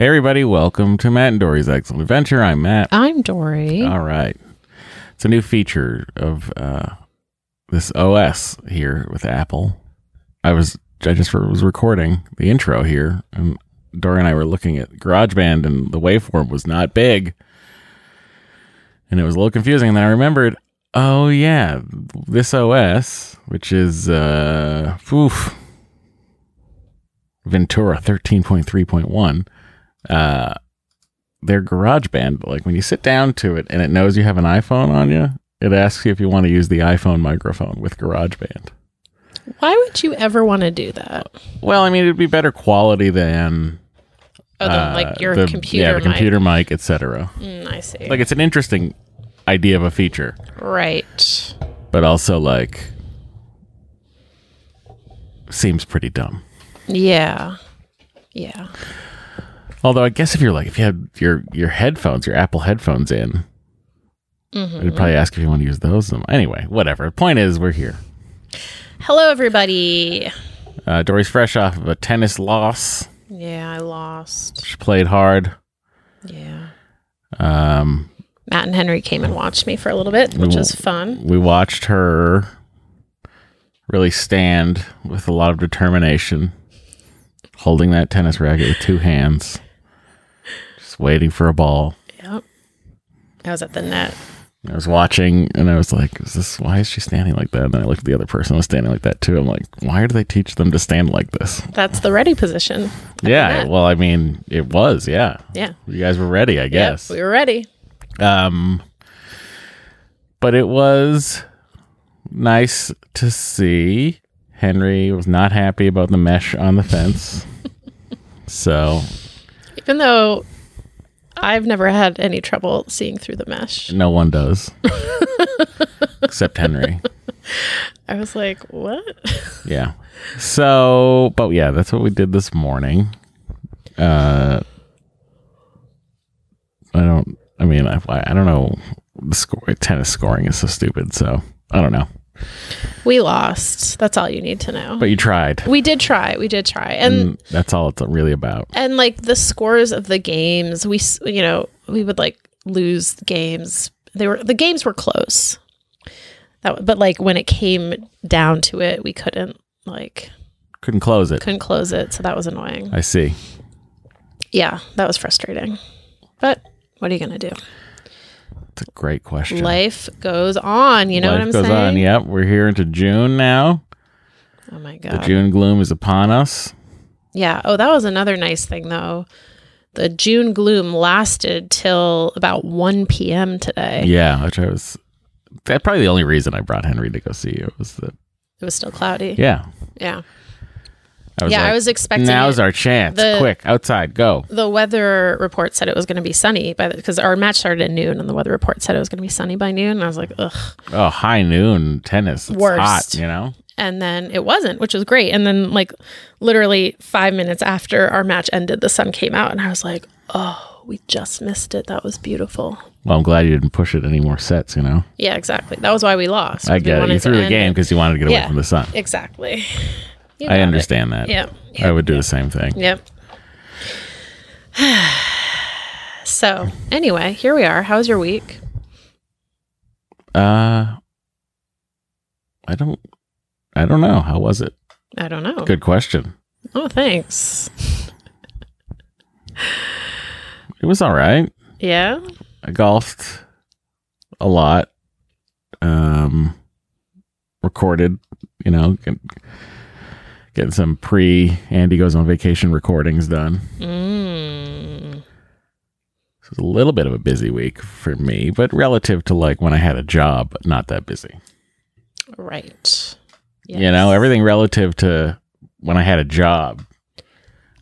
Hey, everybody, welcome to Matt and Doree's Eggcellent Adventure. I'm Matt. I'm Doree. All right. It's a new feature of uh, this OS here with Apple. I was, I just was recording the intro here, and Doree and I were looking at GarageBand, and the waveform was not big. And it was a little confusing. And then I remembered, oh, yeah, this OS, which is, uh, oof, Ventura 13.3.1 uh their GarageBand, but like when you sit down to it and it knows you have an iPhone on you, it asks you if you want to use the iPhone microphone with GarageBand. Why would you ever want to do that? Well, I mean, it'd be better quality than Oh, the, uh, like your the- computer. yeah, the mic. computer mic, etc. Mm, I see. Like it's an interesting idea of a feature, right. but also like seems pretty dumb. Yeah. Yeah. Although I guess if you're like if you had your your headphones, your Apple headphones in, Mm-hmm. it'd probably ask if you want to use those. Anyway, whatever. The point is, we're here. Hello, everybody. Uh, Doree's fresh off of a tennis loss. Yeah, I lost. She played hard. Yeah. Um, Matt and Henry came and watched me for a little bit, which w- was fun. we watched her really stand with a lot of determination, holding that tennis racket with two hands, waiting for a ball. Yep. I was at the net. I was watching and I was like, is this why is she standing like that? And then I looked at the other person who was standing like that too. I'm like, why do they teach them to stand like this? That's the ready position. yeah, well, I mean, it was, yeah. Yeah. You guys were ready, I guess. Yep, we were ready. Um, but it was nice to see. Henry was not happy about the mesh on the fence. so Even though I've never had any trouble seeing through the mesh. no one does. Except Henry. I was like, what? Yeah. So, but yeah, that's what we did this morning. Uh, I don't, I mean, I, I don't know. The score, tennis scoring is so stupid. So I don't know. We lost. That's all you need to know. But you tried. we did try. We did try. And And that's all it's really about. and like the scores of the games we you know we would like lose games they were the games were close that but like when it came down to it we couldn't like Couldn't close it. couldn't close it so that was annoying I see. yeah that was frustrating but what are you gonna do It's a great question. life goes on you know Life what i'm goes saying on. Yep, we're here into June now. oh my god, The June gloom is upon us. yeah oh that was another nice thing though the june gloom lasted till about 1 p.m today Yeah, which I was. That probably the only reason I brought Henry to go see you was that. it was still cloudy Yeah, yeah I yeah, I was expecting Now's it- our chance. the- Quick, outside, go. the weather report said it was going to be sunny by because our match started at noon, and the weather report said it was going to be sunny by noon. And I was like, ugh. Oh, high noon tennis. It's Worst. hot. You know. And then it wasn't, which was great. And then, like, literally five minutes after our match ended, the sun came out, and I was like, oh, we just missed it. That was beautiful. Well, I'm glad you didn't push it any more sets. You know. Yeah, exactly. That was why we lost. I get it. You threw the game because you wanted to get away Yeah. from the sun. Exactly. You I got it. understand that. Yeah. I would do the same thing. Yep. so, anyway, here we are. How was your week? Uh, I don't. I don't know. How was it? I don't know. Good question. Oh, thanks. It was all right. Yeah. I golfed a lot. Um, recorded, you know, getting some pre Andy goes on vacation recordings done. Mm. It was a little bit of a busy week for me, but relative to like when I had a job, not that busy. Right. You know, everything relative to when I had a job.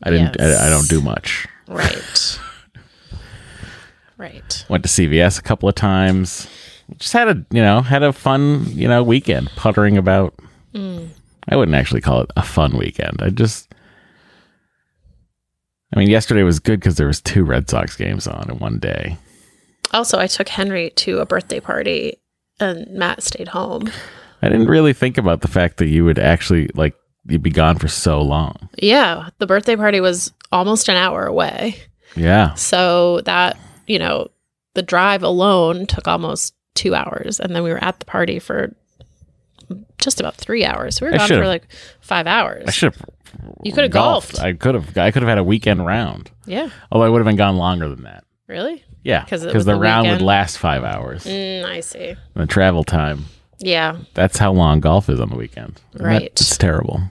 I didn't. Yes. I, I don't do much. Right. right. Went to CVS a couple of times. Just had a you know had a fun you know weekend puttering about. Mm. I wouldn't actually call it a fun weekend. I just. I mean, yesterday was good because there was two Red Sox games on in one day. Also, I took Henry to a birthday party and Matt stayed home. I didn't really think about the fact that you would actually like you'd be gone for so long. Yeah, the birthday party was almost an hour away. Yeah. So that, you know, the drive alone took almost two hours. And then we were at the party for just about three hours. We were I gone for should've- like five hours. I should have. You could have golfed. I could have. I could have had a weekend round. yeah. Although I would have been gone longer than that. Really? Yeah, 'Cause it because the the round would weekend? last five hours. Mm, I see. The travel time. Yeah. That's how long golf is on the weekend. And that- Right. it's terrible.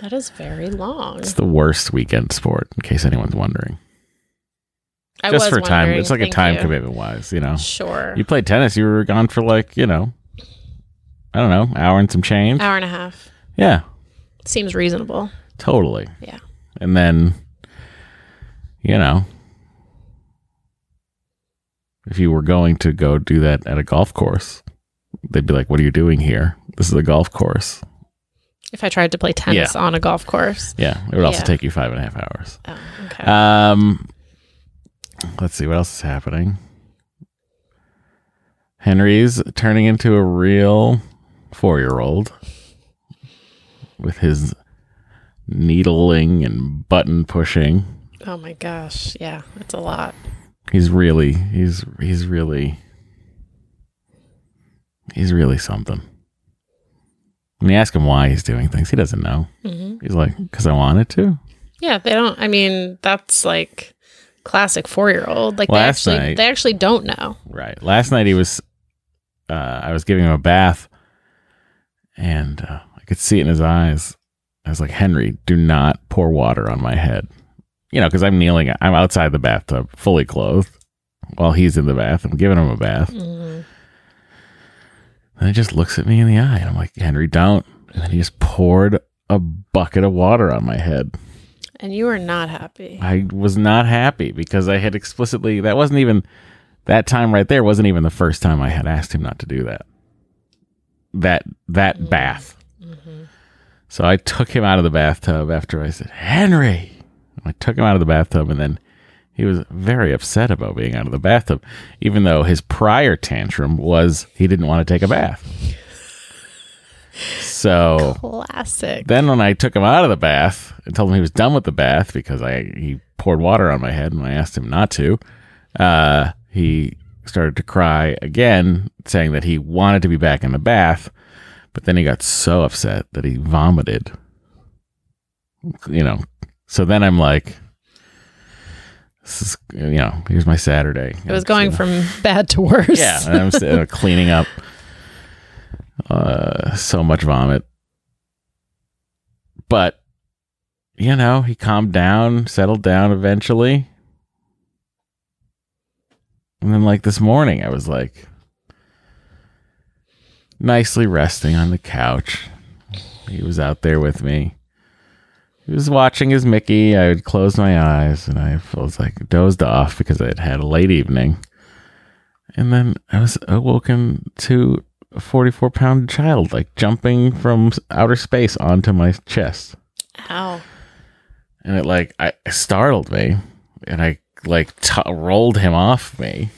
That is very long. It's the worst weekend sport, in case anyone's wondering. I Just was for time. wondering. It's like a Thank time you. commitment wise, you know. Sure. You played tennis, you were gone for like, you know, I don't know, hour and some change. Hour and a half. Yeah, Seems reasonable. totally. Yeah. And then, you know, if you were going to go do that at a golf course, they'd be like, what are you doing here? This is a golf course. If I tried to play tennis on a golf course. Yeah, it would also Yeah. take you five and a half hours. Oh, okay. Um, let's see what else is happening. Henry's turning into a real four-year-old with his needling and button pushing. oh my gosh. Yeah. It's a lot. He's really, he's he's really, he's really something. When you ask him why he's doing things, he doesn't know. hmm He's like, "Cause I wanted to." Yeah. They don't, I mean, that's like classic four year old. Like Last they actually, night- they actually don't know. Right. Last night he was, uh, I was giving him a bath, and uh, I could see it in his eyes. I was like, Henry, do not pour water on my head. You know, because I'm kneeling, I'm outside the bathtub, fully clothed, while he's in the bath. I'm giving him a bath. Mhm. And he just looks at me in the eye, and I'm like, Henry, don't. And then he just poured a bucket of water on my head. And you were not happy. I was not happy because I had explicitly that wasn't even that time right there wasn't even the first time I had asked him not to do that. That that bath. So I took him out of the bathtub after I said, "Henry." I took him out of the bathtub and then he was very upset about being out of the bathtub even though his prior tantrum was he didn't want to take a bath. So Classic. then when I took him out of the bath and told him he was done with the bath because I he poured water on my head and I asked him not to, uh, he started to cry again, saying that he wanted to be back in the bath, but then he got so upset that he vomited. You know, so then I'm like, this is you know, here's my Saturday. it was going from bad to worse. yeah, and I'm cleaning up uh, so much vomit. But you know, he calmed down, settled down eventually. And then like this morning I was like nicely resting on the couch. He was out there with me. He was watching his Mickey. I would close my eyes and I was like dozed off because I had had a late evening. And then I was awoken to a 44 pound child, like jumping from outer space onto my chest. Ow. And it like, I it startled me. And I like t- rolled him off me.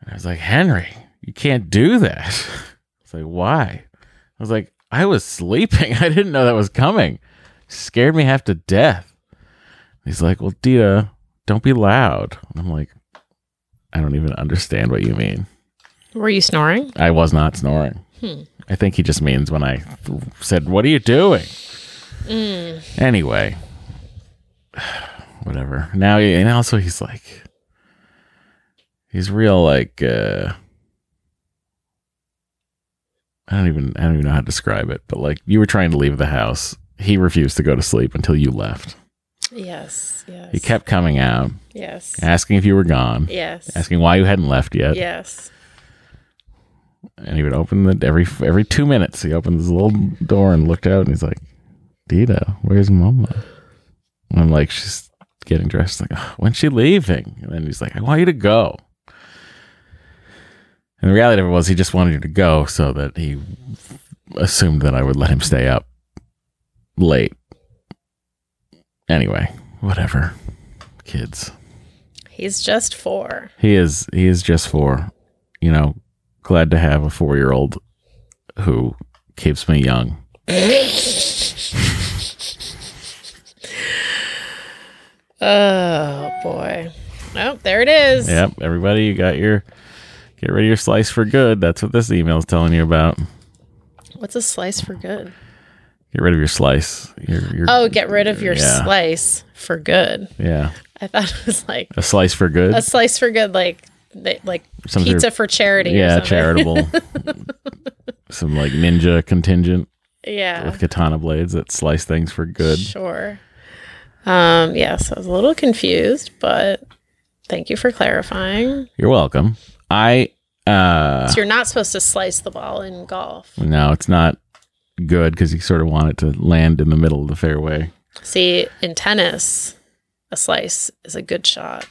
And I was like, Henry, you can't do that. It's like, why? I was like, I was sleeping. I didn't know that was coming. Scared me half to death. He's like, well, Dita, don't be loud. I'm like, I don't even understand what you mean. Were you snoring? I was not snoring. Hmm. I think he just means when I said, What are you doing? Mm. Anyway, whatever. Now, he- and also, he's like, he's real, like, uh, I don't even, I don't even know how to describe it, but like, you were trying to leave the house. He refused to go to sleep until you left. Yes. Yes. He kept coming out, Yes. asking if you were gone, Yes. asking why you hadn't left yet. Yes. and he would open the every every two minutes. He opened his little door and looked out, and he's like, "Dita, where's Mama?" And I'm like, "She's getting dressed." Like, "Oh, when's she leaving? And then he's like, "I want you to go." And the reality of it was, he just wanted you to go so that he assumed that I would let him stay up late. Anyway, whatever. Kids. He's just four. He is he is just four. you know, glad to have a four year old who keeps me young. Oh boy. Oh, there it is. Yep, everybody, you got your get rid of your slice for good. That's what this email is telling you about. What's a slice for good? Get rid of your slice. Your, your, Oh, get rid of your Yeah. slice for good. yeah, I thought it was like a slice for good. a slice for good, like like Some pizza for charity. or yeah, charitable. Some like ninja contingent Yeah, with katana blades that slice things for good. sure. Um, yes, I was a little confused, but thank you for clarifying. You're welcome. I uh So you're not supposed to slice the ball in golf. no, it's not good because you sort of want it to land in the middle of the fairway. See, in tennis, a slice is a good shot.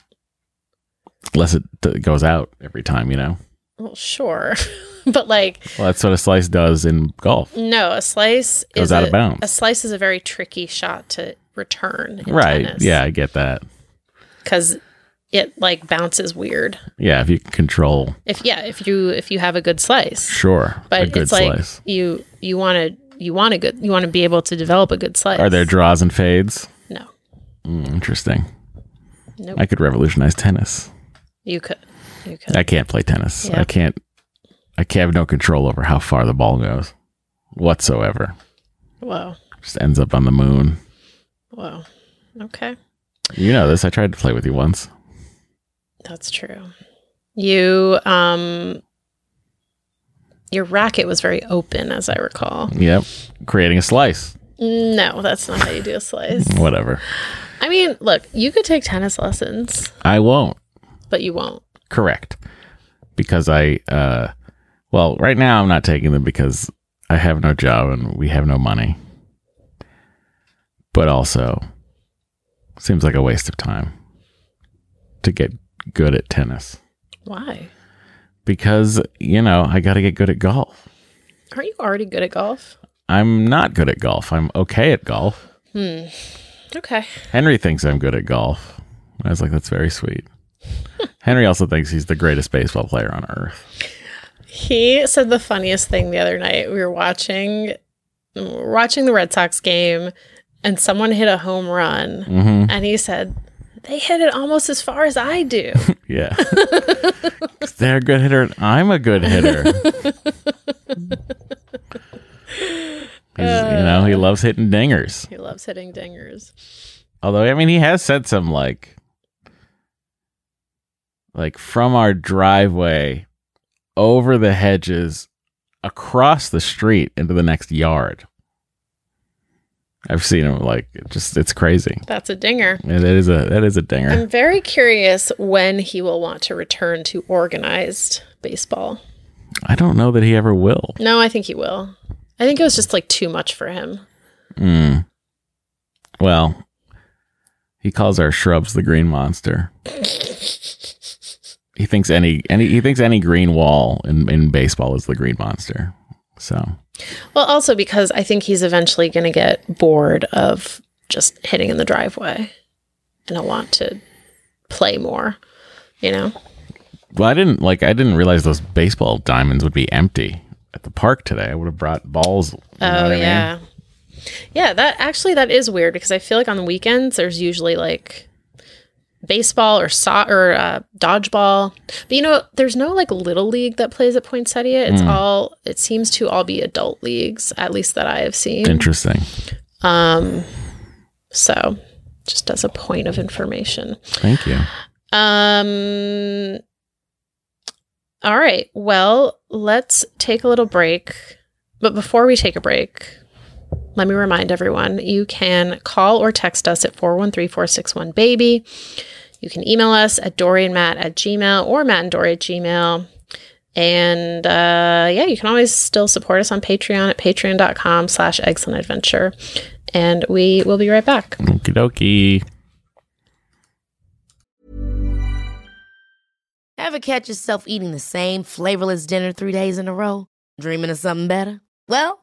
Unless it goes out every time, you know. Well, sure, but like Well, that's what a slice does in golf. no, a slice Goes is out a, of bounds. A slice is a very tricky shot to return. Right. tennis. Yeah, I get that. because it like bounces weird. Yeah, if you control, If yeah, if you if you have a good slice, sure, but a good it's like slice. you you want to you want a good you want to be able to develop a good slice. Are there draws and fades? no? Mm, interesting. Nope. I could revolutionize tennis. You could. I can't play tennis. Yeah. I can't. I can't have no control over how far the ball goes, whatsoever. Whoa Just ends up on the moon. whoa. Okay, You know this. I tried to play with you once. that's true. You um. Your racket was very open, as I recall. Yep, creating a slice. No, that's not how you do a slice. Whatever. I mean, look, you could take tennis lessons, I won't. but you won't. Correct. Because I, uh, well, right now I'm not taking them because I have no job and we have no money. But also, seems like a waste of time to get good at tennis Why? because, you know, I got to get good at golf. Aren't you already good at golf? I'm not good at golf. I'm okay at golf. Okay. Henry thinks I'm good at golf. I was like, that's very sweet. Henry also thinks he's the greatest baseball player on earth. He said the funniest thing the other night. We were watching we were watching the Red Sox game and someone hit a home run hmm and he said they hit it almost as far as I do. Yeah. They're a good hitter and I'm a good hitter. He's, you know, he loves hitting dingers. he loves hitting dingers. Although, I mean, he has said some like, like from our driveway over the hedges across the street into the next yard. I've seen him like just it's crazy. That's a dinger. Yeah, that is a that is a dinger. I'm very curious when he will want to return to organized baseball. I don't know that he ever will. No, I think he will. I think it was just like too much for him. Mm. Well, he calls our shrubs the green monster. he thinks any any he thinks any green wall in, in baseball is the green monster. So Well, also because I think he's eventually going to get bored of just hitting in the driveway and he'll want to play more, you know? well I didn't like I didn't realize those baseball diamonds would be empty at the park today. I would have brought balls. you know oh, I mean? yeah. Yeah, that actually that is weird because I feel like on the weekends there's usually like baseball or so- or uh, dodgeball. But you know, there's no like little league that plays at Poinsettia. It's all it seems to all be adult leagues, at least that I have seen. Interesting. Um so just as a point of information. Thank you. Um. All right. Well, let's take a little break. But before we take a break, let me remind everyone you can call or text us at 413 461 baby. You can email us at Matt at gmail or Matt and Doree at gmail. And uh, yeah, you can always still support us on Patreon at patreon.com slash eggcellent adventure. And we will be right back. Okie dokie. Ever catch yourself eating the same flavorless dinner three days in a row? Dreaming of something better? Well,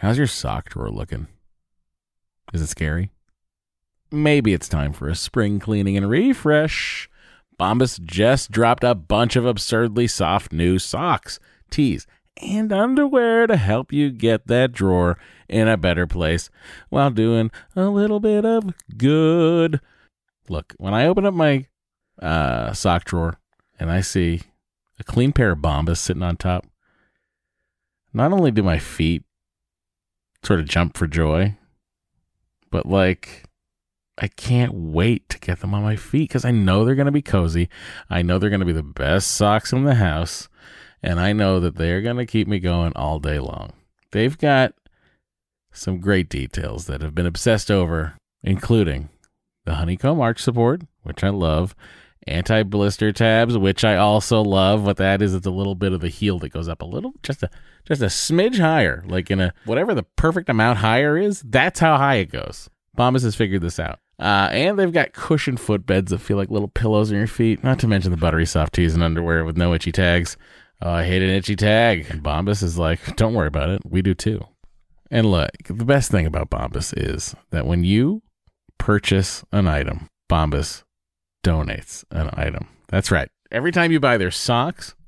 How's your sock drawer looking? Is it scary? Maybe it's time for a spring cleaning and refresh. Bombas just dropped a bunch of absurdly soft new socks, tees, and underwear to help you get that drawer in a better place while doing a little bit of good. Look, when I open up my uh, sock drawer and I see a clean pair of Bombas sitting on top, not only do my feet sort of jump for joy, but like I can't wait to get them on my feet because I know they're going to be cozy. I know they're going to be the best socks in the house, and I know that they're going to keep me going all day long. They've got some great details that have been obsessed over, including the honeycomb arch support, which I love, anti blister tabs, which I also love. What that is, it's a little bit of the heel that goes up a little, just a just a smidge higher, like in a whatever the perfect amount higher is. That's how high it goes. Bombas has figured this out. Uh, and they've got cushioned footbeds that feel like little pillows on your feet. Not to mention the buttery soft tees and underwear with no itchy tags. Oh, I hate an itchy tag. And Bombas is like, don't worry about it. We do too. And look, the best thing about Bombas is that when you purchase an item, Bombas donates an item. That's right. Every time you buy their socks,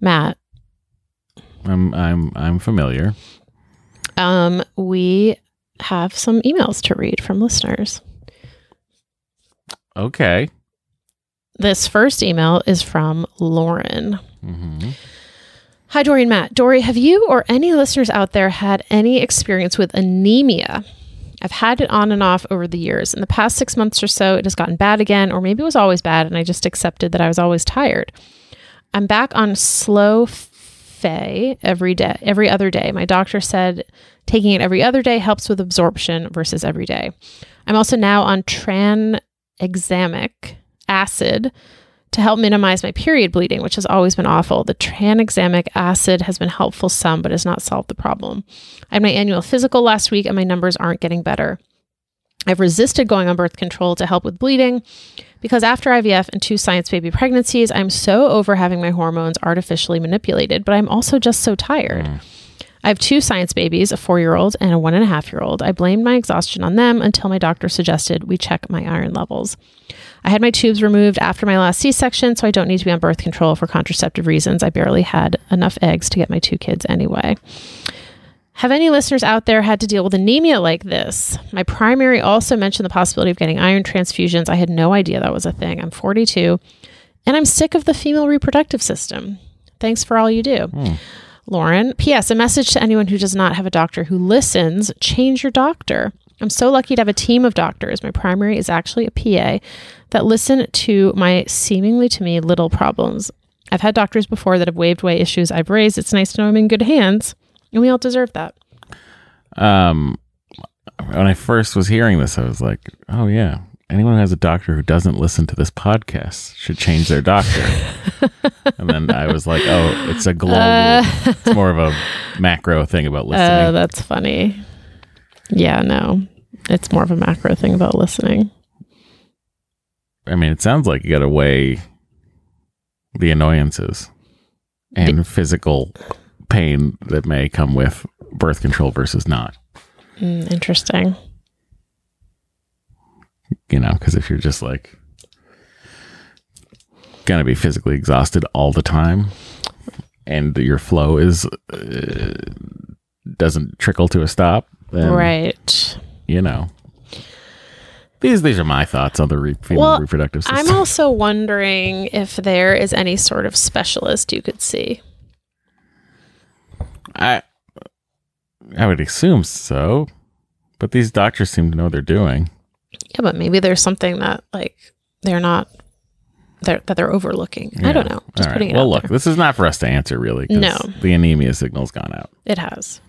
Matt, I'm I'm I'm familiar. um, we have some emails to read from listeners. Okay. This first email is from Lauren. hmm Hi, Doree and Matt. Doree, have you or any listeners out there had any experience with anemia? I've had it on and off over the years. In the past six months or so, it has gotten bad again, or maybe it was always bad and I just accepted that I was always tired. I'm back on Slow Fe every day, every other day. My doctor said taking it every other day helps with absorption versus every day. I'm also now on tranexamic acid to help minimize my period bleeding, which has always been awful. The tranexamic acid has been helpful some, but has not solved the problem. I had my annual physical last week and my numbers aren't getting better. I've resisted going on birth control to help with bleeding because after IVF and two science baby pregnancies, I'm so over having my hormones artificially manipulated, but I'm also just so tired. Mm. I have two science babies, a four year old and a one and a half year old. I blamed my exhaustion on them until my doctor suggested we check my iron levels. I had my tubes removed after my last C section, so I don't need to be on birth control for contraceptive reasons. I barely had enough eggs to get my two kids anyway. Have any listeners out there had to deal with anemia like this? My primary also mentioned the possibility of getting iron transfusions. I had no idea that was a thing. I'm 42 and I'm sick of the female reproductive system. Thanks for all you do. Hmm. Lauren, P.S. A message to anyone who does not have a doctor who listens change your doctor. I'm so lucky to have a team of doctors. My primary is actually a PA that listen to my seemingly to me little problems. I've had doctors before that have waved away issues I've raised. It's nice to know I'm in good hands, and we all deserve that. Um, when I first was hearing this, I was like, "Oh yeah, anyone who has a doctor who doesn't listen to this podcast should change their doctor. and then I was like, oh, it's a global, Uh. it's more of a macro thing about listening. Oh, listening. that's funny. Yeah, no. It's more of a macro thing about listening. I mean, it sounds like you got to weigh the annoyances and physical pain that may come with birth control versus not. Mm, interesting. You know, because if you're just like going to be physically exhausted all the time and your flow is uh, doesn't trickle to a stop, then, right. you know. These these are my thoughts on the re- female Well, reproductive system. I'm also wondering if there is any sort of specialist you could see. I I would assume so, but these doctors seem to know what they're doing. Yeah, but maybe there's something that like they're not they're, that they're overlooking. I don't know. Just All putting right. it Well, look, there. this is not for us to answer, really. No. the anemia signal's gone out. It has.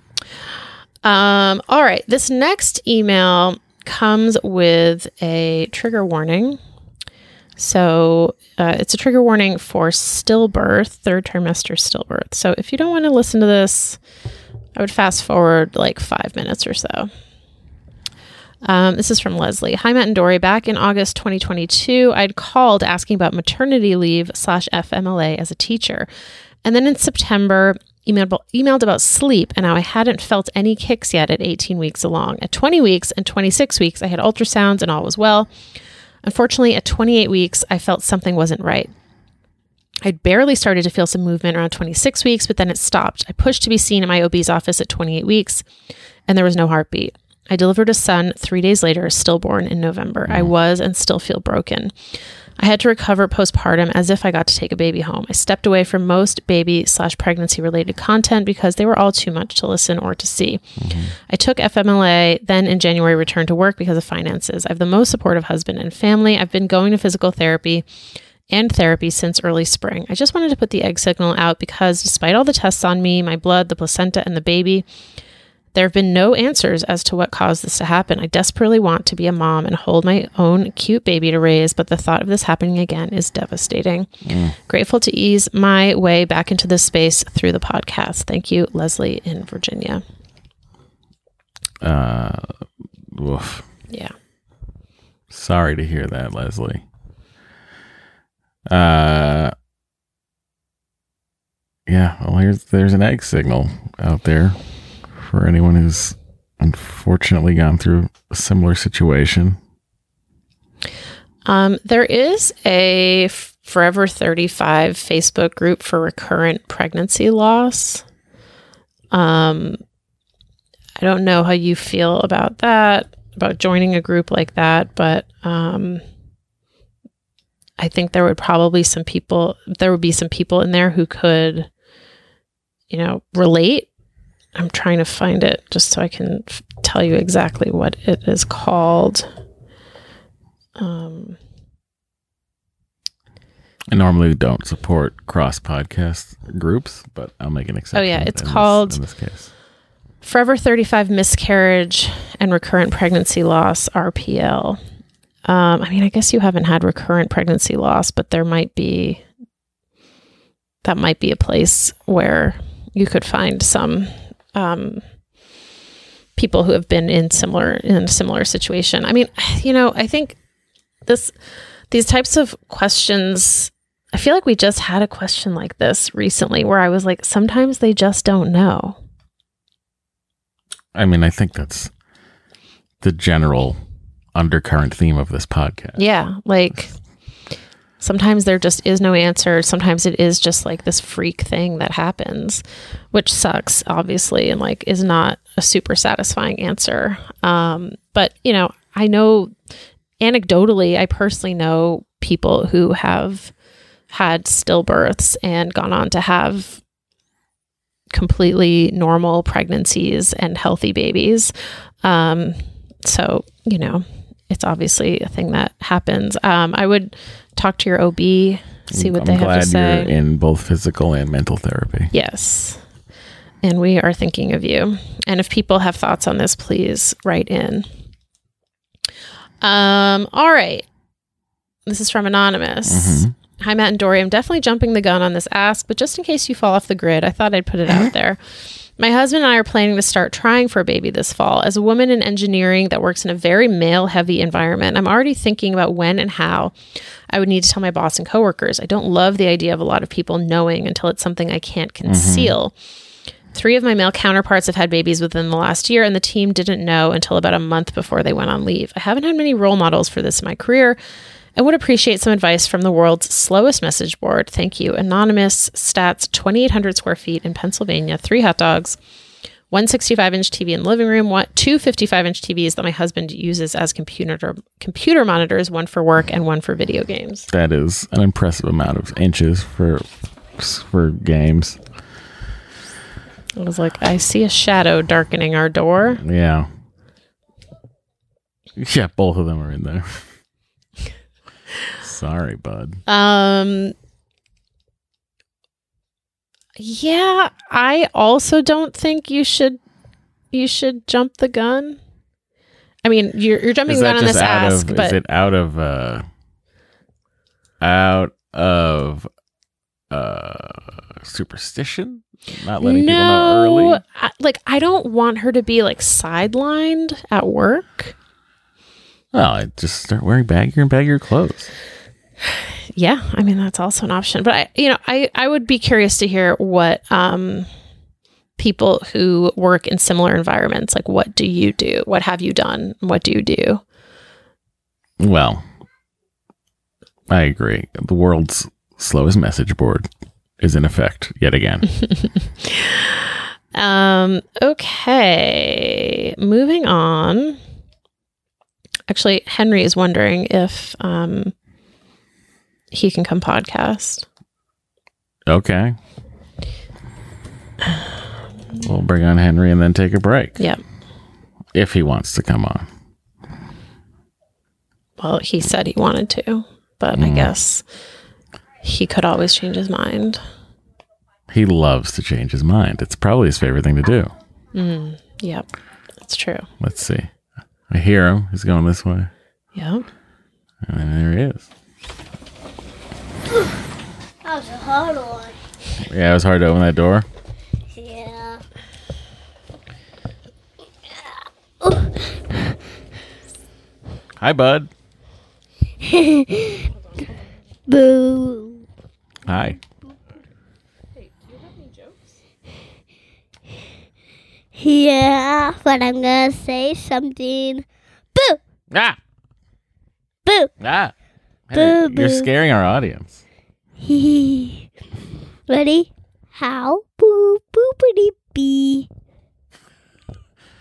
Um, all right. This next email comes with a trigger warning. So uh, it's a trigger warning for stillbirth, third trimester stillbirth. So if you don't want to listen to this, I would fast forward like five minutes or so. Um, this is from Leslie. Hi, Matt and Doree. Back in August 2022, I'd called asking about maternity leave slash FMLA as a teacher. And then in September, emailed, emailed about sleep, and how I hadn't felt any kicks yet at 18 weeks along. At 20 weeks and 26 weeks, I had ultrasounds and all was well. Unfortunately, at 28 weeks, I felt something wasn't right. I'd barely started to feel some movement around 26 weeks, but then it stopped. I pushed to be seen in my OB's office at 28 weeks, and there was no heartbeat. I delivered a son three days later, stillborn in November. I mm. was and still feel broken. I had to recover postpartum as if I got to take a baby home. I stepped away from most baby slash pregnancy related content because they were all too much to listen or to see. Mm-hmm. I took FMLA, then in January returned to work because of finances. I have the most supportive husband and family. I've been going to physical therapy and therapy since early spring. I just wanted to put the egg signal out because despite all the tests on me, my blood, the placenta, and the baby, there have been no answers as to what caused this to happen. I desperately want to be a mom and hold my own cute baby to raise, but the thought of this happening again is devastating. Grateful to ease my way back into this space through the podcast. Thank you, Leslie in Virginia. Uh, woof. Yeah. Sorry to hear that, Leslie. Uh, yeah. Well, here's there's an egg signal out there for anyone who's unfortunately gone through a similar situation. Um, there is a Forever 35 Facebook group for recurrent pregnancy loss. Um, I don't know how you feel about that, about joining a group like that, but um, I think there would probably some people, there would be some people in there who could, you know, relate. I'm trying to find it just so I can f- tell you exactly what it is called. Um, I normally don't support cross podcast groups, but I'll make an exception. Oh, yeah, it's in this- called- in this case. Forever 35 miscarriage and recurrent pregnancy loss, RPL. Um, I mean, I guess you haven't had recurrent pregnancy loss, but there might be, that might be a place where you could find some um, people who have been in similar, in a similar situation. I mean, you know, I think this, these types of questions, I feel like we just had a question like this recently where I was like, sometimes they just don't know. I mean, I think that's the general undercurrent theme of this podcast. Yeah, like sometimes there just is no answer. Sometimes it is just like this freak thing that happens, which sucks, obviously, and like is not a super satisfying answer. Um, but you know, I know anecdotally, I personally know people who have had stillbirths and gone on to have completely normal pregnancies and healthy babies. Um, so, you know, it's obviously a thing that happens. Um, I would talk to your OB, see what I'm they have to say. you're in both physical and mental therapy. Yes. And we are thinking of you. And if people have thoughts on this, please write in. Um, all right. This is from Anonymous. Mhm. Hi, Matt and Doree. I'm definitely jumping the gun on this ask, but just in case you fall off the grid, I thought I'd put it out there. My husband and I are planning to start trying for a baby this fall. As a woman in engineering that works in a very male heavy environment, I'm already thinking about when and how I would need to tell my boss and coworkers. I don't love the idea of a lot of people knowing until it's something I can't mm-hmm. conceal. Three of my male counterparts have had babies within the last year, and the team didn't know until about a month before they went on leave. I haven't had many role models for this in my career. I would appreciate some advice from the world's slowest message board. Thank you. Anonymous stats 2,800 square feet in Pennsylvania, three hot dogs, one 65 inch TV in the living room, one, two 55 inch TVs that my husband uses as computer computer monitors, one for work and one for video games. That is an impressive amount of inches for for games. I was like, I see a shadow darkening our door. Yeah. Yeah, both of them are in there. Sorry, bud. Um Yeah, I also don't think you should you should jump the gun. I mean, you're you're jumping the gun on this ask, of? but is it out of? uh Out of uh superstition? Not letting people know early. I, like I don't want her to be like sidelined at work. Well, I just start wearing baggier and baggier clothes. Yeah, I mean that's also an option. But I, you know, I I would be curious to hear what um people who work in similar environments like what do you do? What have you done? What do you do? Well, I agree. The world's slowest message board is in effect yet again. Um okay, moving on. Actually, Henry is wondering if um he can come podcast. okay. We'll bring on Henry and then take a break Yeah. if he wants to come on. Well, he said he wanted to, but I guess he could always change his mind. He loves to change his mind. It's probably his favorite thing to do. Mm, Yep. That's true. Let's see. I hear him. He's going this way. Yep. And there he is. That was a hard one. Yeah, it was hard to open that door. Yeah. Hi, bud. Boo. Hi. Hey, do you have any jokes? Yeah, but I'm gonna say something. Boo! Ah! Boo! Ah! Boo, Hey, you're boo. scaring our audience. Ready? How boo boopity bee.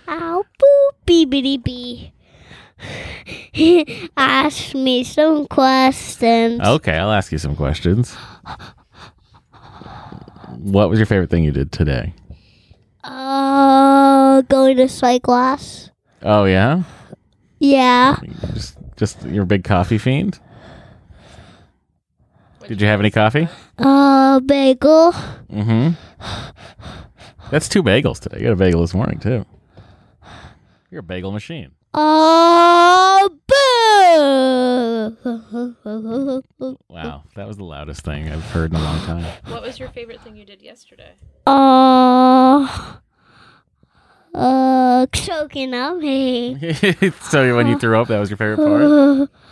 How boo beepity bee. Ask me some questions. Okay, I'll ask you some questions. What was your favorite thing you did today? Uh, going to Sightglass. Oh yeah, Yeah. just just you're a big coffee fiend. Did you have any coffee? Uh, bagel. Mm-hmm. That's two bagels today. You got a bagel this morning too. You're a bagel machine. Uh, boo! Wow, that was the loudest thing I've heard in a long time. What was your favorite thing you did yesterday? Uh, uh, choking on me. so when you threw up, that was your favorite part.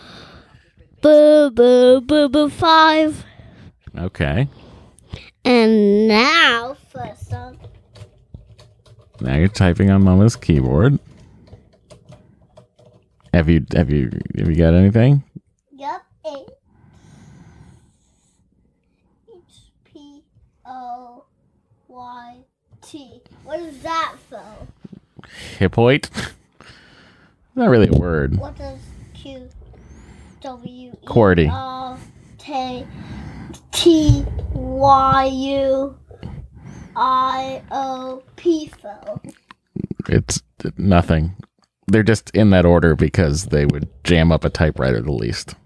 Boo, boo, boo, boo, five. Okay. And now for some. Now you're typing on Mama's keyboard. Have you have you have you got anything? Eight. H P O Y T. What is that for? Hippoid? Not really a word. What does W. R T T Y U I O P? It's nothing. They're just in that order because they would jam up a typewriter the least.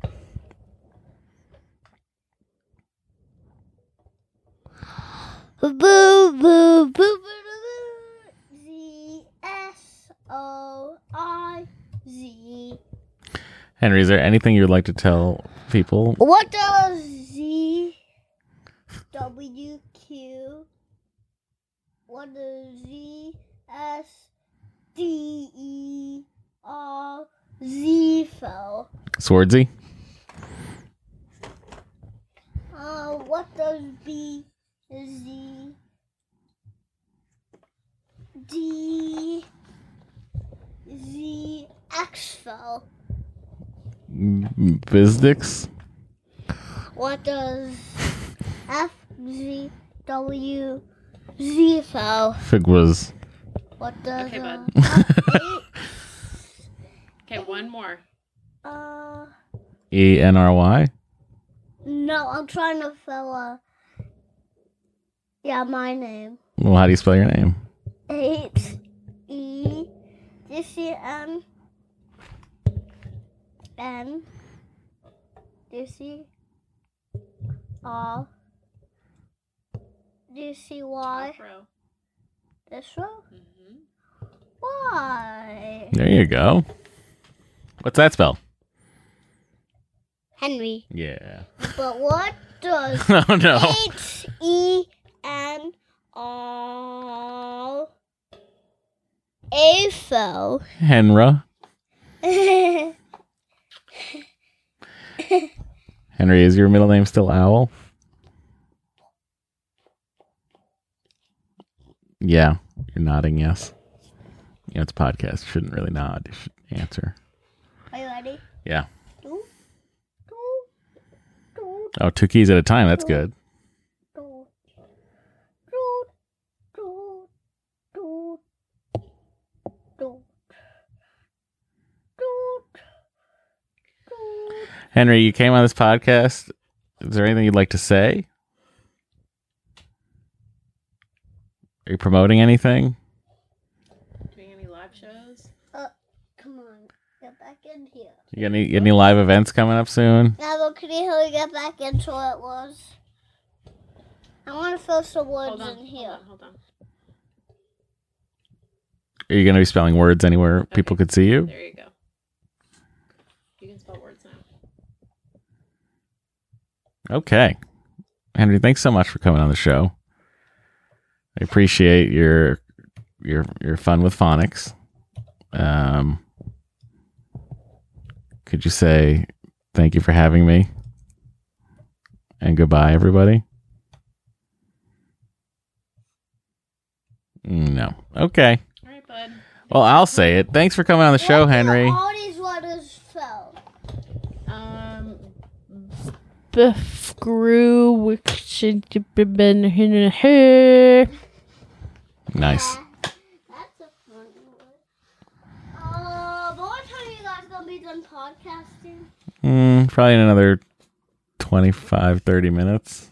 Boo boo boo boo boo boo. Z S O I Z. Henry, is there anything you would like to tell people? What does Z W Q? What does Z S D E R Z fell? Swordsy? Uh, what does B Z D Z X fell? Bizdix? What does F Z W Z fell? Figwas. What does Okay, uh, bud. Okay, one more. uh E N R Y? no, I'm trying to fill uh yeah, my name. Well, how do you spell your name? H E D C N N D C R D C Y this row? Mm-hmm. Why? There you go. What's that spell? Henry. Yeah. But what does oh no. H E N R A fell? Henra. Henry, is your middle name still Owl? Yeah. You're nodding yes. You know, it's a podcast. You shouldn't really nod. You should answer. Are you ready? Yeah. Oh, two keys at a time. That's good. do, do, do, do, do, do, do. Henry, you came on this podcast. Is there anything you'd like to say? Are you promoting anything? Doing any live shows? Uh, come on, get back in here. You got any, any live events coming up soon? Now, look, can you help me get back into what it was? I want to fill some words Hold on, in here. hold on, hold on. Are you going to be spelling words anywhere people could see you? There you go. You can spell words now. Okay. Henry, thanks so much for coming on the show. I appreciate your your your fun with phonics. Um could you say thank you for having me? And goodbye everybody? No. Okay. All right, bud. Well, I'll say it. Thanks for coming on the show, Henry. All these letters fell. Um, Befgrew, which should have been in her. Nice. That's a funny word. Uh, but what time are you guys gonna be done podcasting? Mm, probably in another 25, 30 minutes.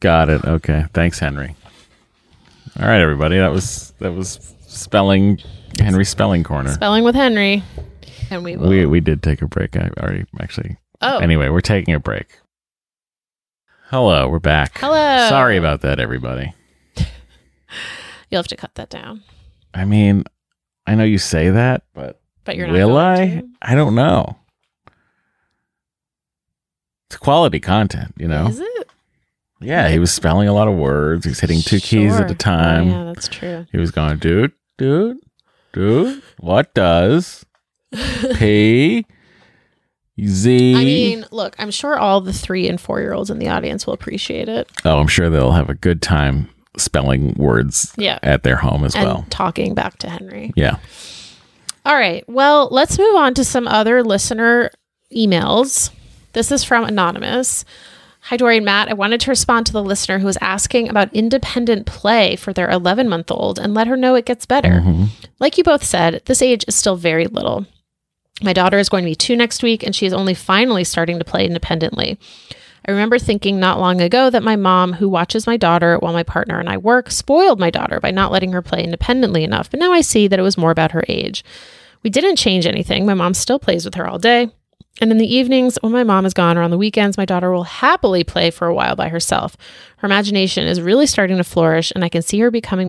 Got it. Okay. Thanks, Henry. All right, everybody. That was that was spelling Henry spelling corner. Spelling with Henry. And we will. we we did take a break. I already actually. oh, Anyway, we're taking a break. Hello, we're back. Hello. Sorry about that, everybody. you'll have to cut that down. I mean, I know you say that, but But you're not will I? to. I don't know. It's quality content, you know. Is it? Yeah, he was spelling a lot of words. He's hitting two keys at Sure. a time. Oh, yeah, that's true. He was going, dude, dude, dude. What does P Z? I mean, look, I'm sure all the three and four year olds in the audience will appreciate it. oh, I'm sure they'll have a good time spelling words Yeah. at their home as And well. talking back to Henry. Yeah. All right. Well, let's move on to some other listener emails. This is from Anonymous. Hi, Doree and Matt. I wanted to respond to the listener who was asking about independent play for their 11 month old and let her know it gets better. Mm-hmm. Like you both said, this age is still very little. My daughter is going to be two next week, and she is only finally starting to play independently. I remember thinking not long ago that my mom, who watches my daughter while my partner and I work, spoiled my daughter by not letting her play independently enough. But now I see that it was more about her age. We didn't change anything. My mom still plays with her all day. And in the evenings, when my mom is gone or on the weekends, my daughter will happily play for a while by herself. Her imagination is really starting to flourish, and I can see her becoming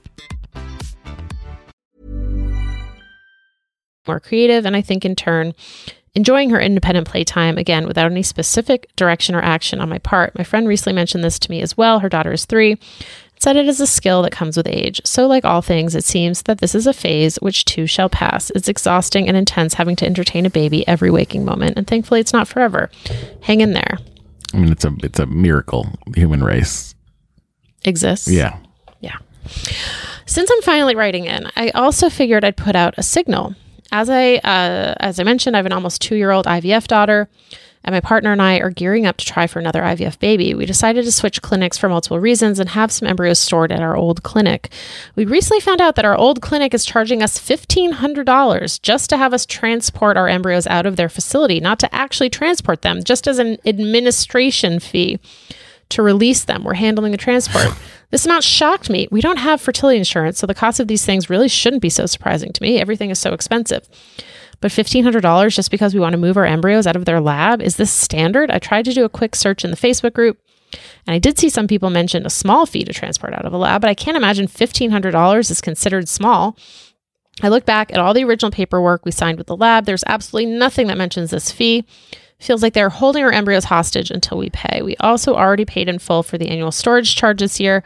more creative, and I think in turn, enjoying her independent playtime again without any specific direction or action on my part. My friend recently mentioned this to me as well. Her daughter is three. Said it is a skill that comes with age. So, like all things, it seems that this is a phase which too shall pass. It's exhausting and intense having to entertain a baby every waking moment, and thankfully, it's not forever. Hang in there. I mean, it's a it's a miracle the human race. Exists. Yeah. Yeah. Since I'm finally writing in, I also figured I'd put out a signal. As I uh, as I mentioned, I have an almost two year old IVF daughter, and my partner and I are gearing up to try for another IVF baby. We decided to switch clinics for multiple reasons and have some embryos stored at our old clinic. We recently found out that our old clinic is charging us $1,500 just to have us transport our embryos out of their facility, not to actually transport them, just as an administration fee to release them. We're handling the transport. This amount shocked me. We don't have fertility insurance, so the cost of these things really shouldn't be so surprising to me. Everything is so expensive. But $1,500 just because we want to move our embryos out of their lab, is this standard? I tried to do a quick search in the Facebook group, and I did see some people mention a small fee to transport out of a lab, but I can't imagine $1,500 is considered small. I look back at all the original paperwork we signed with the lab. There's absolutely nothing that mentions this fee. Feels like they're holding our embryos hostage until we pay. We also already paid in full for the annual storage charge this year.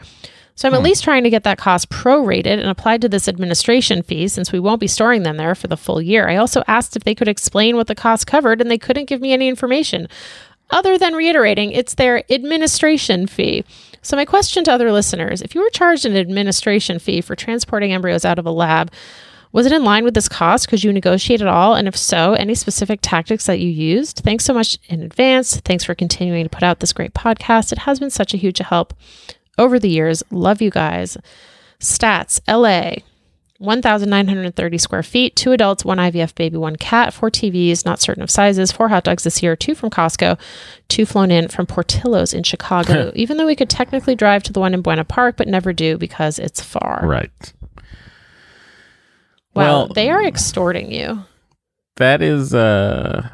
So I'm at hmm. least trying to get that cost prorated and applied to this administration fee since we won't be storing them there for the full year. I also asked if they could explain what the cost covered and they couldn't give me any information other than reiterating it's their administration fee. So my question to other listeners, if you were charged an administration fee for transporting embryos out of a lab, was it in line with this cost? Could you negotiate at all? And if so, any specific tactics that you used? Thanks so much in advance. Thanks for continuing to put out this great podcast. It has been such a huge help over the years. Love you guys. Stats LA. 1,930 square feet, two adults, one IVF baby, one cat, four TVs, not certain of sizes, four hot dogs this year, two from Costco, two flown in from Portillo's in Chicago, even though we could technically drive to the one in Buena Park, but never do because it's far. Right. Wow, Well- they are extorting you. That is uh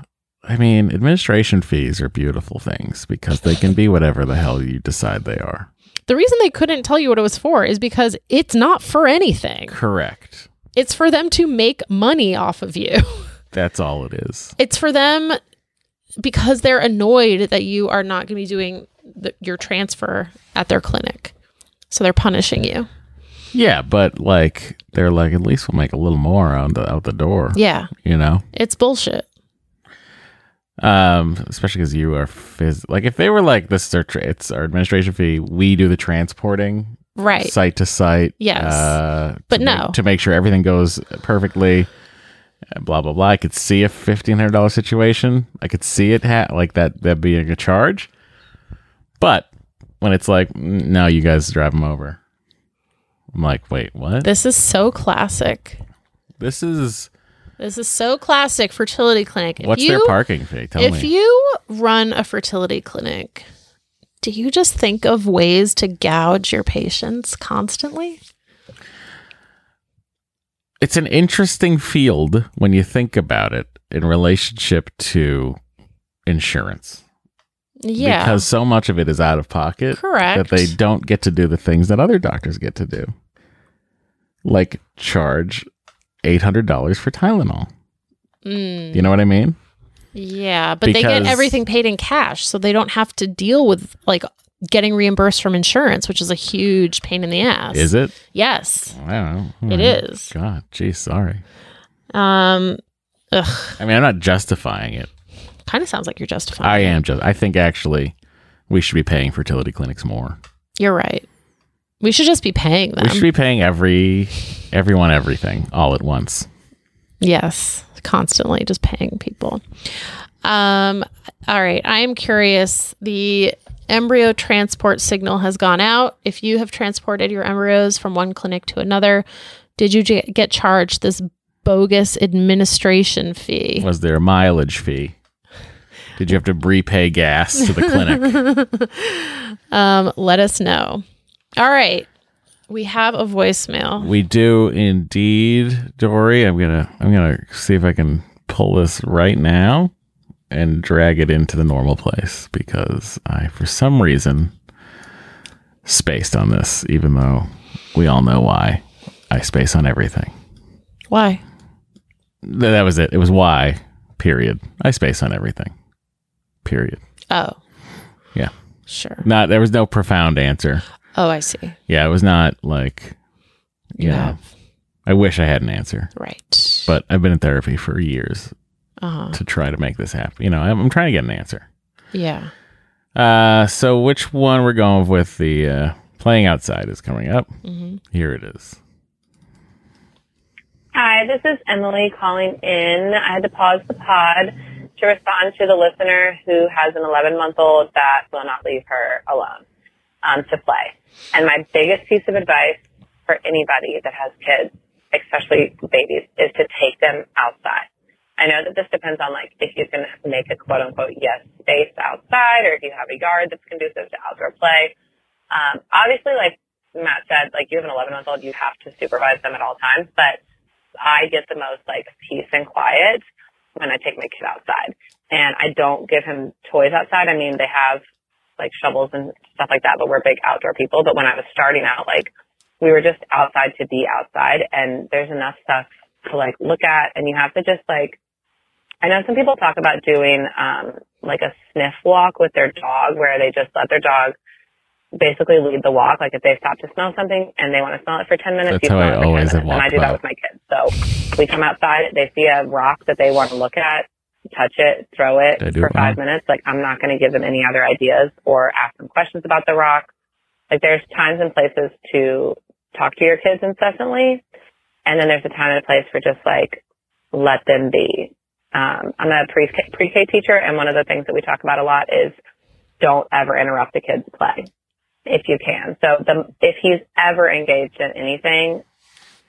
I mean, administration fees are beautiful things because they can be whatever the hell you decide they are. The reason they couldn't tell you what it was for is because it's not for anything. Correct. It's for them to make money off of you. That's all it is. It's for them because they're annoyed that you are not going to be doing the, your transfer at their clinic. So they're punishing you. Yeah, but like they're like at least we'll make a little more out the out the door. Yeah, You know? it's bullshit. Um, especially because you are phys- like if they were like this is our tra- it's our administration fee, we do the transporting Right. site to site. Yes. Uh, But to no. make, to make sure everything goes perfectly. uh, Blah blah blah. I could see a fifteen hundred dollar situation. I could see it ha- like that that being a charge. But when it's like, "Mm, no, you guys drive them over. I'm like, wait, what? This is so classic. This is This is so classic fertility clinic. If what's you, their parking fee? Tell if me. you run a fertility clinic, do you just think of ways to gouge your patients constantly? it's an interesting field when you think about it in relationship to insurance. Yeah. Because so much of it is out of pocket Correct. that they don't get to do the things that other doctors get to do. Like charge $800 for Tylenol. Mm, You know what I mean? yeah, but they get everything paid in cash, so they don't have to deal with like getting reimbursed from insurance, which is a huge pain in the ass. Is it? Yes, I don't know. it is. God, geez, sorry. Um, ugh, I mean, I'm not justifying it. kind of sounds like you're justifying. I am just, I think actually we should be paying fertility clinics more. You're right. We should just be paying them. We should be paying every, everyone everything all at once. Yes, constantly just paying people. Um, all right, I am curious. The embryo transport signal has gone out. If you have transported your embryos from one clinic to another, did you get charged this bogus administration fee. Was there a mileage fee? Did you have to repay gas to the clinic? Um, let us know. All right. We have a voicemail. we do indeed, Doree. I'm gonna I'm gonna see if I can pull this right now and drag it into the normal place because I for some reason spaced on this, even though we all know why. I space on everything. Why? That was it. It was why. Period. I space on everything. Period. Oh, Yeah. sure. Not there was no profound answer. Oh, I see. Yeah, it was not like you know. I wish I had an answer, Right. but I've been in therapy for years uh-huh. to try to make this happen. You know, I'm, I'm trying to get an answer. Yeah. Uh, so which one we're going with? The uh, playing outside is coming up. hmm Here it is. Hi, this is Emily calling in. I had to pause the pod to respond to the listener who has an 11 month old that will not leave her alone um, to play. And my biggest piece of advice for anybody that has kids, especially babies, is to take them outside. I know that this depends on like if you can make a quote unquote yes space outside or if you have a yard that's conducive to outdoor play. Um, obviously, like Matt said, like you have an 11 month old, you have to supervise them at all times, but I get the most like peace and quiet when I take my kid outside. And I don't give him toys outside. I mean, they have like shovels and stuff like that, but we're big outdoor people. But when I was starting out, like we were just outside to be outside and there's enough stuff to like look at and you have to just like, I know some people talk about doing, um, like a sniff walk with their dog where they just let their dog basically lead the walk. Like if they stop to smell something and they want to smell it for 10 minutes, That's you how smell I it for 10 always have minutes. And I do that with my kids. So we come outside, they see a rock that they want to look at, touch it, throw it Did I do for it five minutes. Like I'm not going to give them any other ideas or ask them questions about the rock. Like there's times and places to talk to your kids incessantly. And then there's a time and a place for just like, let them be. Um, I'm a pre- pre-K teacher and one of the things that we talk about a lot is don't ever interrupt the kids' play if you can. So the, if he's ever engaged in anything,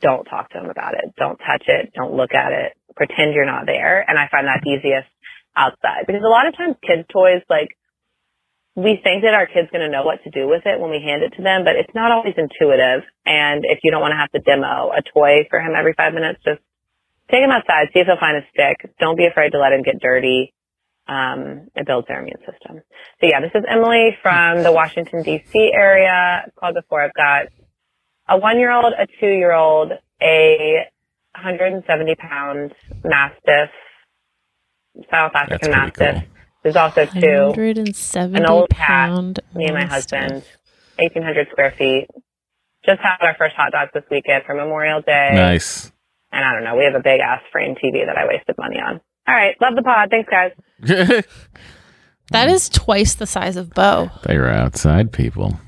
don't talk to him about it. Don't touch it. Don't look at it. Pretend you're not there. And I find that easiest outside because a lot of times kids toys, like we think that our kid's going to know what to do with it when we hand it to them, but it's not always intuitive. And if you don't want to have to demo a toy for him every five minutes, just take him outside, see if he'll find a stick. Don't be afraid to let him get dirty. Um, it builds their immune system. So yeah, this is Emily from the Washington DC area. Called before. I've got a one year old, a two year old, a 170 pound Mastiff, South African Mastiff. cool. There's also two. 170 An old cat, pound. me and my husband, 1,800 square feet. Just had our first hot dogs this weekend for Memorial Day. Nice. And I don't know, we have a big ass frame TV that I wasted money on. All right, love the pod. Thanks, guys. That is twice the size of Bo. they were outside people.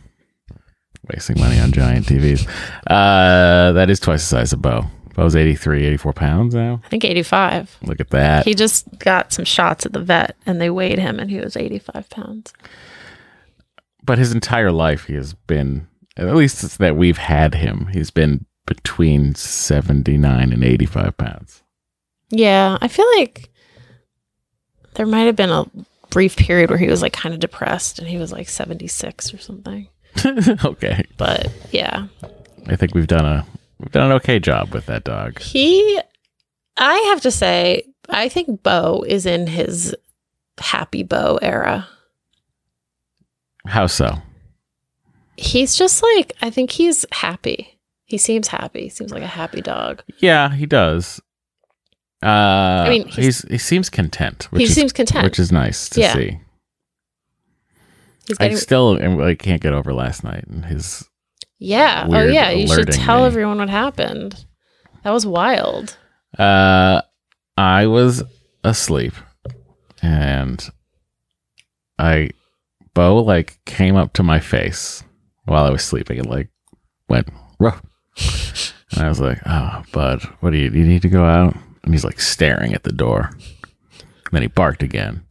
Wasting money on giant TVs. Uh, that is twice the size of Bo. Bo's 83, 84 pounds now. I think 85. Look at that. He just got some shots at the vet and they weighed him and he was 85 pounds. but his entire life he has been at least it's that we've had him he's been between 79 and 85 pounds Yeah, I feel like there might have been a brief period where he was like kind of depressed and he was like 76 or something. okay But yeah, i think we've done a we've done an okay job with that dog he, I have to say, I think Bo is in his happy Bo era. how so He's just like, I think he's happy. He seems happy. He Seems like a happy dog. yeah he does uh i mean, he's- he's, he seems content which he is seems content. which is nice to Yeah. see he's i still I can't get over last night and his yeah. Oh, yeah. You should tell me. everyone what happened. That was wild. Uh, I was asleep, and I, Bo, like came up to my face while I was sleeping and like went, Ruff. and I was like, "Oh, bud, what do you? Do you need to go out?" And he's like staring at the door. And then he barked again,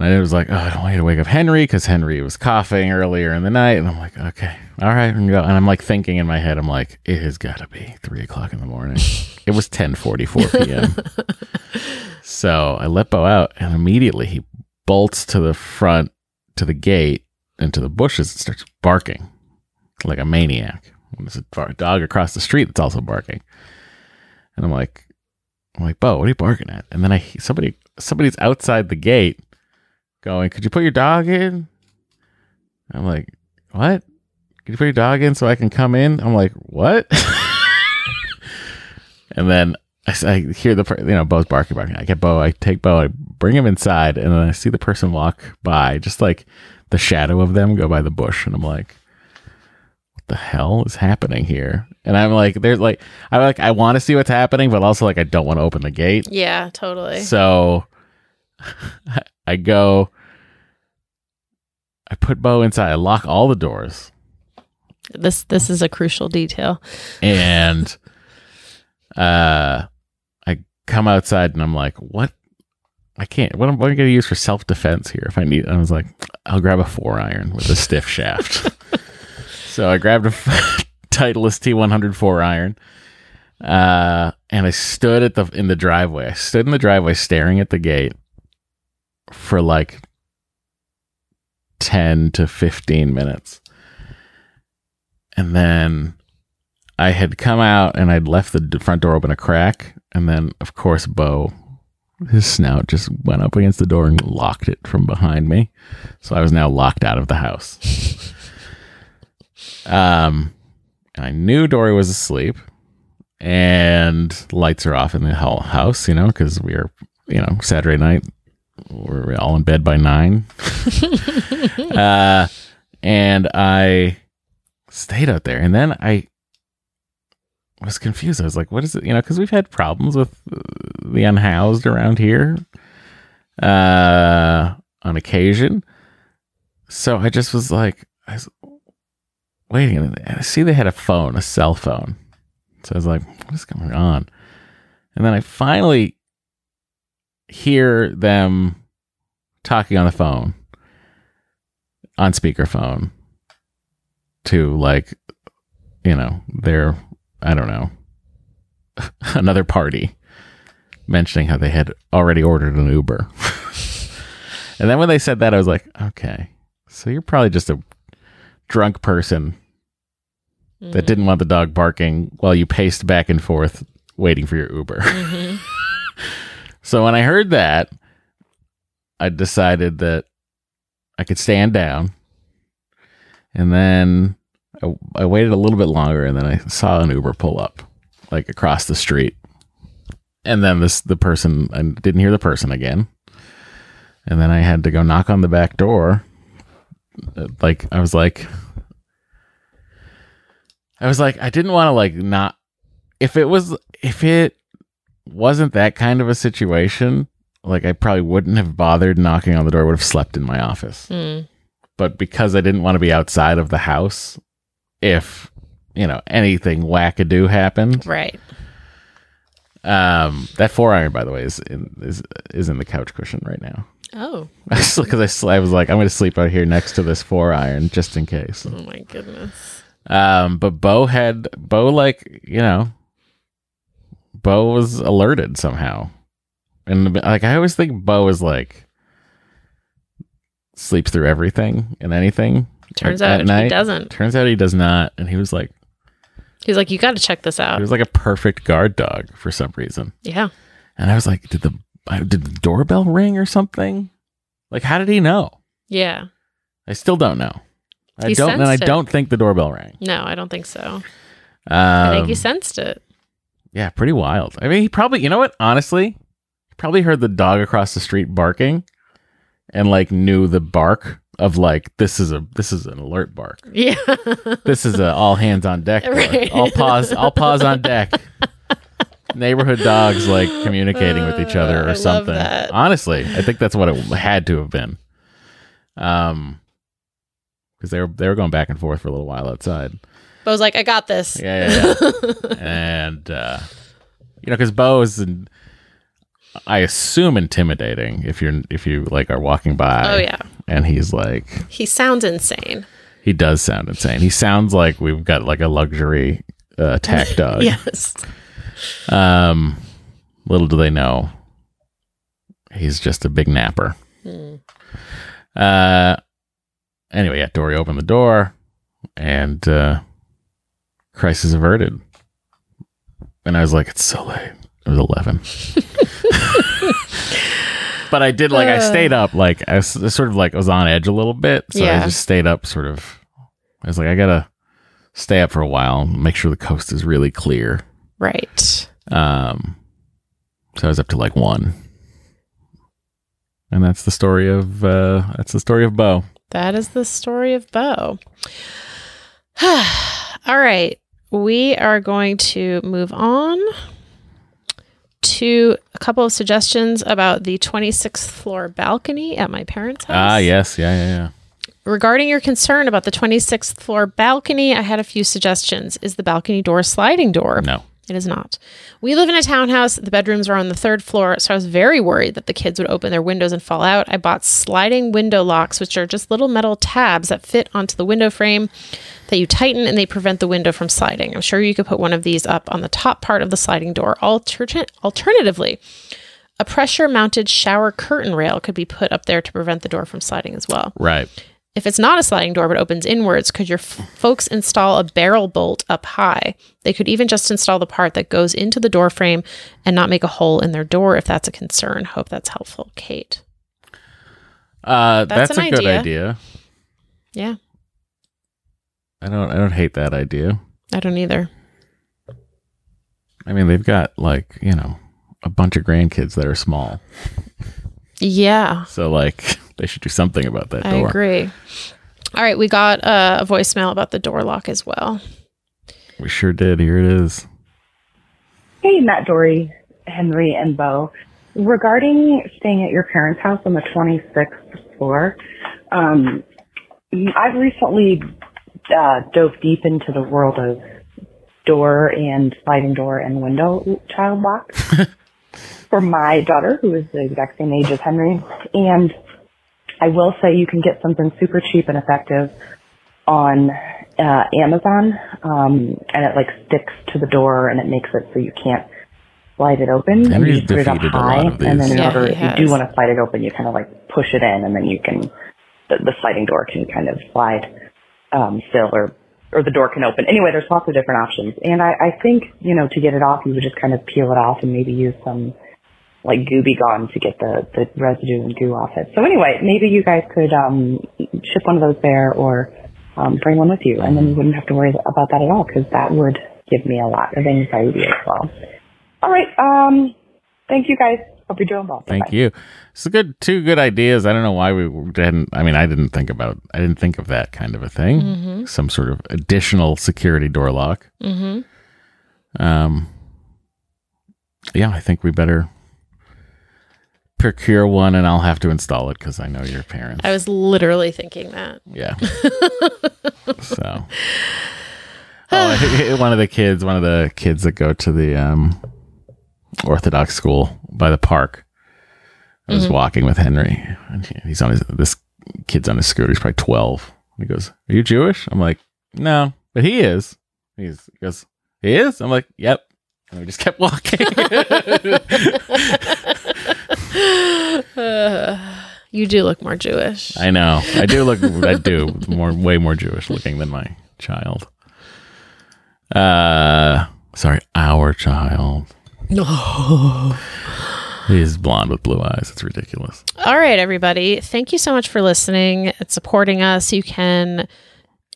and I was like, oh, I don't want you to wake up Henry because Henry was coughing earlier in the night. And I'm like, okay, all right. And I'm like thinking in my head, I'm like, it has got to be three o'clock in the morning. it was 10:44 p.m. so I let Bo out, and immediately he bolts to the front, to the gate, into the bushes and starts barking like a maniac. And there's a dog across the street that's also barking. And I'm like, I'm like, Bo, what are you barking at? And then I somebody somebody's outside the gate going, Could you put your dog in? I'm like, What? Could you put your dog in so I can come in? I'm like, What? and then I hear the you know Bo's barking, barking. I get Bo, I take Bo, I bring him inside, and then I see the person walk by, just like the shadow of them go by the bush, and I'm like, what the hell is happening here? And I'm like, there's like, I like, I want to see what's happening, but also like, I don't want to open the gate. Yeah, totally. So I go, I put Bo inside, I lock all the doors, This this is a crucial detail. and uh, I come outside and I'm like, what? I can't. What am, what am I going to use for self defense here? If I need, I was like, I'll grab a four iron with a stiff shaft. so I grabbed a Titleist T100 four iron, uh, and I stood at the in the driveway. I stood in the driveway, staring at the gate for like ten to fifteen minutes, and then I had come out and I'd left the front door open a crack, and then of course Bo, his snout just went up against the door and locked it from behind me, so I was now locked out of the house. um, and I knew Doree was asleep, and lights are off in the whole house, you know, because we are, you know, Saturday night, we're all in bed by nine. uh, and I stayed out there, and then I was confused. I was like, "What is it?" You know, because we've had problems with uh, the unhoused around here uh, on occasion. So I just was like, I was waiting, and I see they had a phone, a cell phone. So I was like, "What is going on?" And then I finally hear them talking on the phone, on speakerphone, to like, you know, their I don't know, another party mentioning how they had already ordered an Uber. and then when they said that, I was like, okay, so you're probably just a drunk person that mm-hmm. didn't want the dog barking while you paced back and forth waiting for your Uber. Mm-hmm. so when I heard that, I decided that I could stand down. And then I, I waited a little bit longer and then I saw an Uber pull up like across the street. And then this the person I didn't hear the person again. And then I had to go knock on the back door. Uh, Like I was like I was like I didn't want to like not if it was if it wasn't that kind of a situation, like I probably wouldn't have bothered knocking on the door, would have slept in my office Mm. but because I didn't want to be outside of the house, if you know anything wackadoo happened, Right. um, that four iron, by the way, is in is is in the couch cushion right now. Oh. Because I, I was like, I'm going to sleep out here next to this four iron just in case. Oh my goodness. Um, but Bo had Bo like you know, Bo was alerted somehow, and like I always think Bo is like sleeps through everything and anything. Turns out at he doesn't. Turns out he does not, and he was like He's like, you got to check this out. he was like a perfect guard dog for some reason. Yeah. And I was like, did the did the doorbell ring or something? Like, how did he know? Yeah. I still don't know. I He don't, and I it. don't think the doorbell rang. No, I don't think so. Um, I think he sensed it. yeah, pretty wild. I mean, he probably, you know what? Honestly, probably heard the dog across the street barking, and like knew the bark of like this is a this is an alert bark. Yeah. This is a all hands on deck. Right. All pause. All pause on deck. Neighborhood dogs like communicating with each other Uh, I or love something. Honestly, I think that's what it had to have been. Um, because they were they were going back and forth for a little while outside. Bo's like, I got this. Yeah, yeah, yeah. and uh, you know, because Bo is in, I assume intimidating if you're if you like are walking by. Oh, yeah. and he's like He sounds insane. he does sound insane. He sounds like we've got like a luxury uh, attack dog. Yes. Um, little do they know, he's just a big napper. Uh, anyway, yeah, Doree opened the door, and uh, crisis averted. And I was like, it's so late. It was eleven. but I did like I stayed up like I was sort of like I was on edge a little bit, so I just stayed up. Sort of, I was like, I gotta stay up for a while, make sure the coast is really clear. Right. Um, so I was up to like one, and that's the story of uh, that's the story of Bo. That is the story of Bo. All right. We are going to move on to a couple of suggestions about the 26th floor balcony at my parents' house. Ah, yes, yeah, yeah, yeah. Regarding your concern about the 26th floor balcony, I had a few suggestions. Is the balcony door a sliding door? No, It is not. We live in a townhouse. The bedrooms are on the third floor, so I was very worried that the kids would open their windows and fall out. I bought sliding window locks, which are just little metal tabs that fit onto the window frame that you tighten and they prevent the window from sliding. I'm sure you could put one of these up on the top part of the sliding door. Alter- alternatively, a pressure mounted shower curtain rail could be put up there to prevent the door from sliding as well. right. If it's not a sliding door but opens inwards, could your f- folks install a barrel bolt up high? They could even just install the part that goes into the door frame and not make a hole in their door if that's a concern. Hope that's helpful, Kate. Uh, That's that's, a good idea. idea. Yeah, I don't, I don't hate that idea. I don't either. I mean, they've got like you know a bunch of grandkids that are small, Yeah, so like they should do something about that I door. agree. All right, we got uh, a voicemail about the door lock as well. We sure did. Here it is. Hey, Matt, Doree, Henry, and Bo. Regarding staying at your parents' house on the 26th floor, um, I've recently uh, dove deep into the world of door and sliding door and window child locks for my daughter, who is the exact same age as Henry. And I will say you can get something super cheap and effective on uh, Amazon, um, and it like sticks to the door and it makes it so you can't slide it open. and Henry's you just put it up defeated a high, lot of and then these. in Yeah, order, he if you do want to slide it open, you kind of like push it in, and then you can the, the sliding door can kind of slide um, still, or or the door can open. Anyway, there's lots of different options, and I, I think you know to get it off, you would just kind of peel it off and maybe use some like gooby gone to get the, the residue and goo off it. So anyway, maybe you guys could um, ship one of those there or um, bring one with you, and then you wouldn't have to worry about that at all because that would give me a lot of anxiety as well. All right, um, thank you guys. Hope you're doing well. Thank Bye-bye. you. It's a good, two good ideas. I don't know why we didn't. I mean, I didn't think about. I didn't think of that kind of a thing. Some sort of additional security door lock. Mm-hmm. Um. Yeah, I think we better procure one, and I'll have to install it because I know your parents. I was literally thinking that. Yeah. so, oh, one of the kids, one of the kids that go to the um, Orthodox school by the park. I was walking with Henry, and he's on his. This kid's on his scooter. He's probably twelve. He goes, "Are you Jewish?" I'm like, "No, but he is." He's, he goes, "He is." I'm like, "Yep." And we just kept walking. You do look more Jewish. I know. I do look. I do more, way more Jewish looking than my child. Uh, sorry, our child. No, he's blonde with blue eyes. It's ridiculous. All right, everybody. Thank you so much for listening and supporting us. You can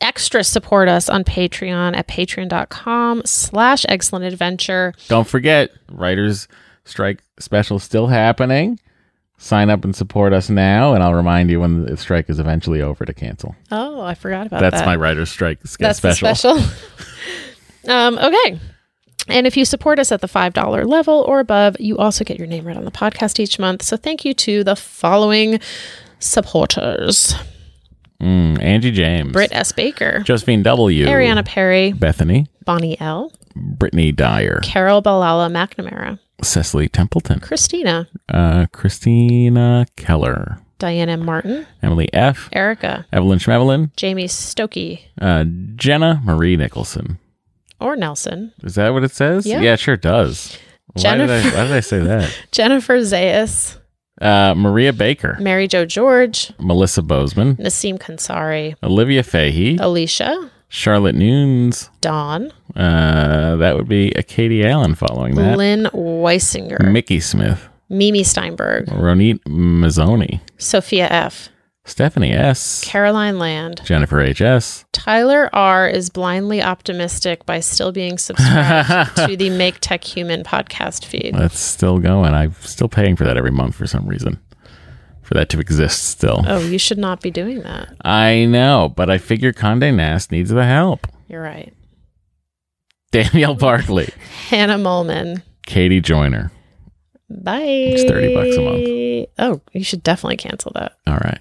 extra support us on Patreon at patreon.com slash eggcellent adventure. Don't forget, writers' strike special still happening. Sign up and support us now, and I'll remind you when the strike is eventually over to cancel. Oh, I forgot about That's that. That's my writer's strike That's special. the special. um, okay. And if you support us at the $5 level or above, you also get your name read on the podcast each month. So thank you to the following supporters. Mm, Angie James, Britt S. Baker, Josephine W, Ariana Perry, Bethany, Bonnie L., Brittany Dyer, Carol Balala McNamara, Cecily Templeton, Christina, uh, Christina Keller, Diana Martin, Emily F, Erica, Evelyn Schmevelin, Jamie Stokey, uh, Jenna Marie Nicholson. Or Nelson, Is that what it says? Yeah. it sure does. Why did, I, why did I say that? Jennifer Zayas, Uh, Maria Baker, Mary Jo George, Melissa Bozeman, Nasim Kansari, Olivia Fahey, Alicia, Charlotte Nunes. Dawn, Uh, that would be a Katie Allen following that. Lynn Weisinger, Mickey Smith, Mimi Steinberg, Ronit Mazzoni, Sophia F., Stephanie S, Caroline Land. Jennifer H.S. Tyler R is blindly optimistic by still being subscribed to the Make Tech Human podcast feed. That's still going. I'm still paying for that every month for some reason. For that to exist still. Oh, you should not be doing that. I know, but I figure Conde Nast needs the help. You're right. Danielle Barkley, Hannah Molman. Katie Joyner. Bye. It's 30 bucks a month. Oh, you should definitely cancel that. All right.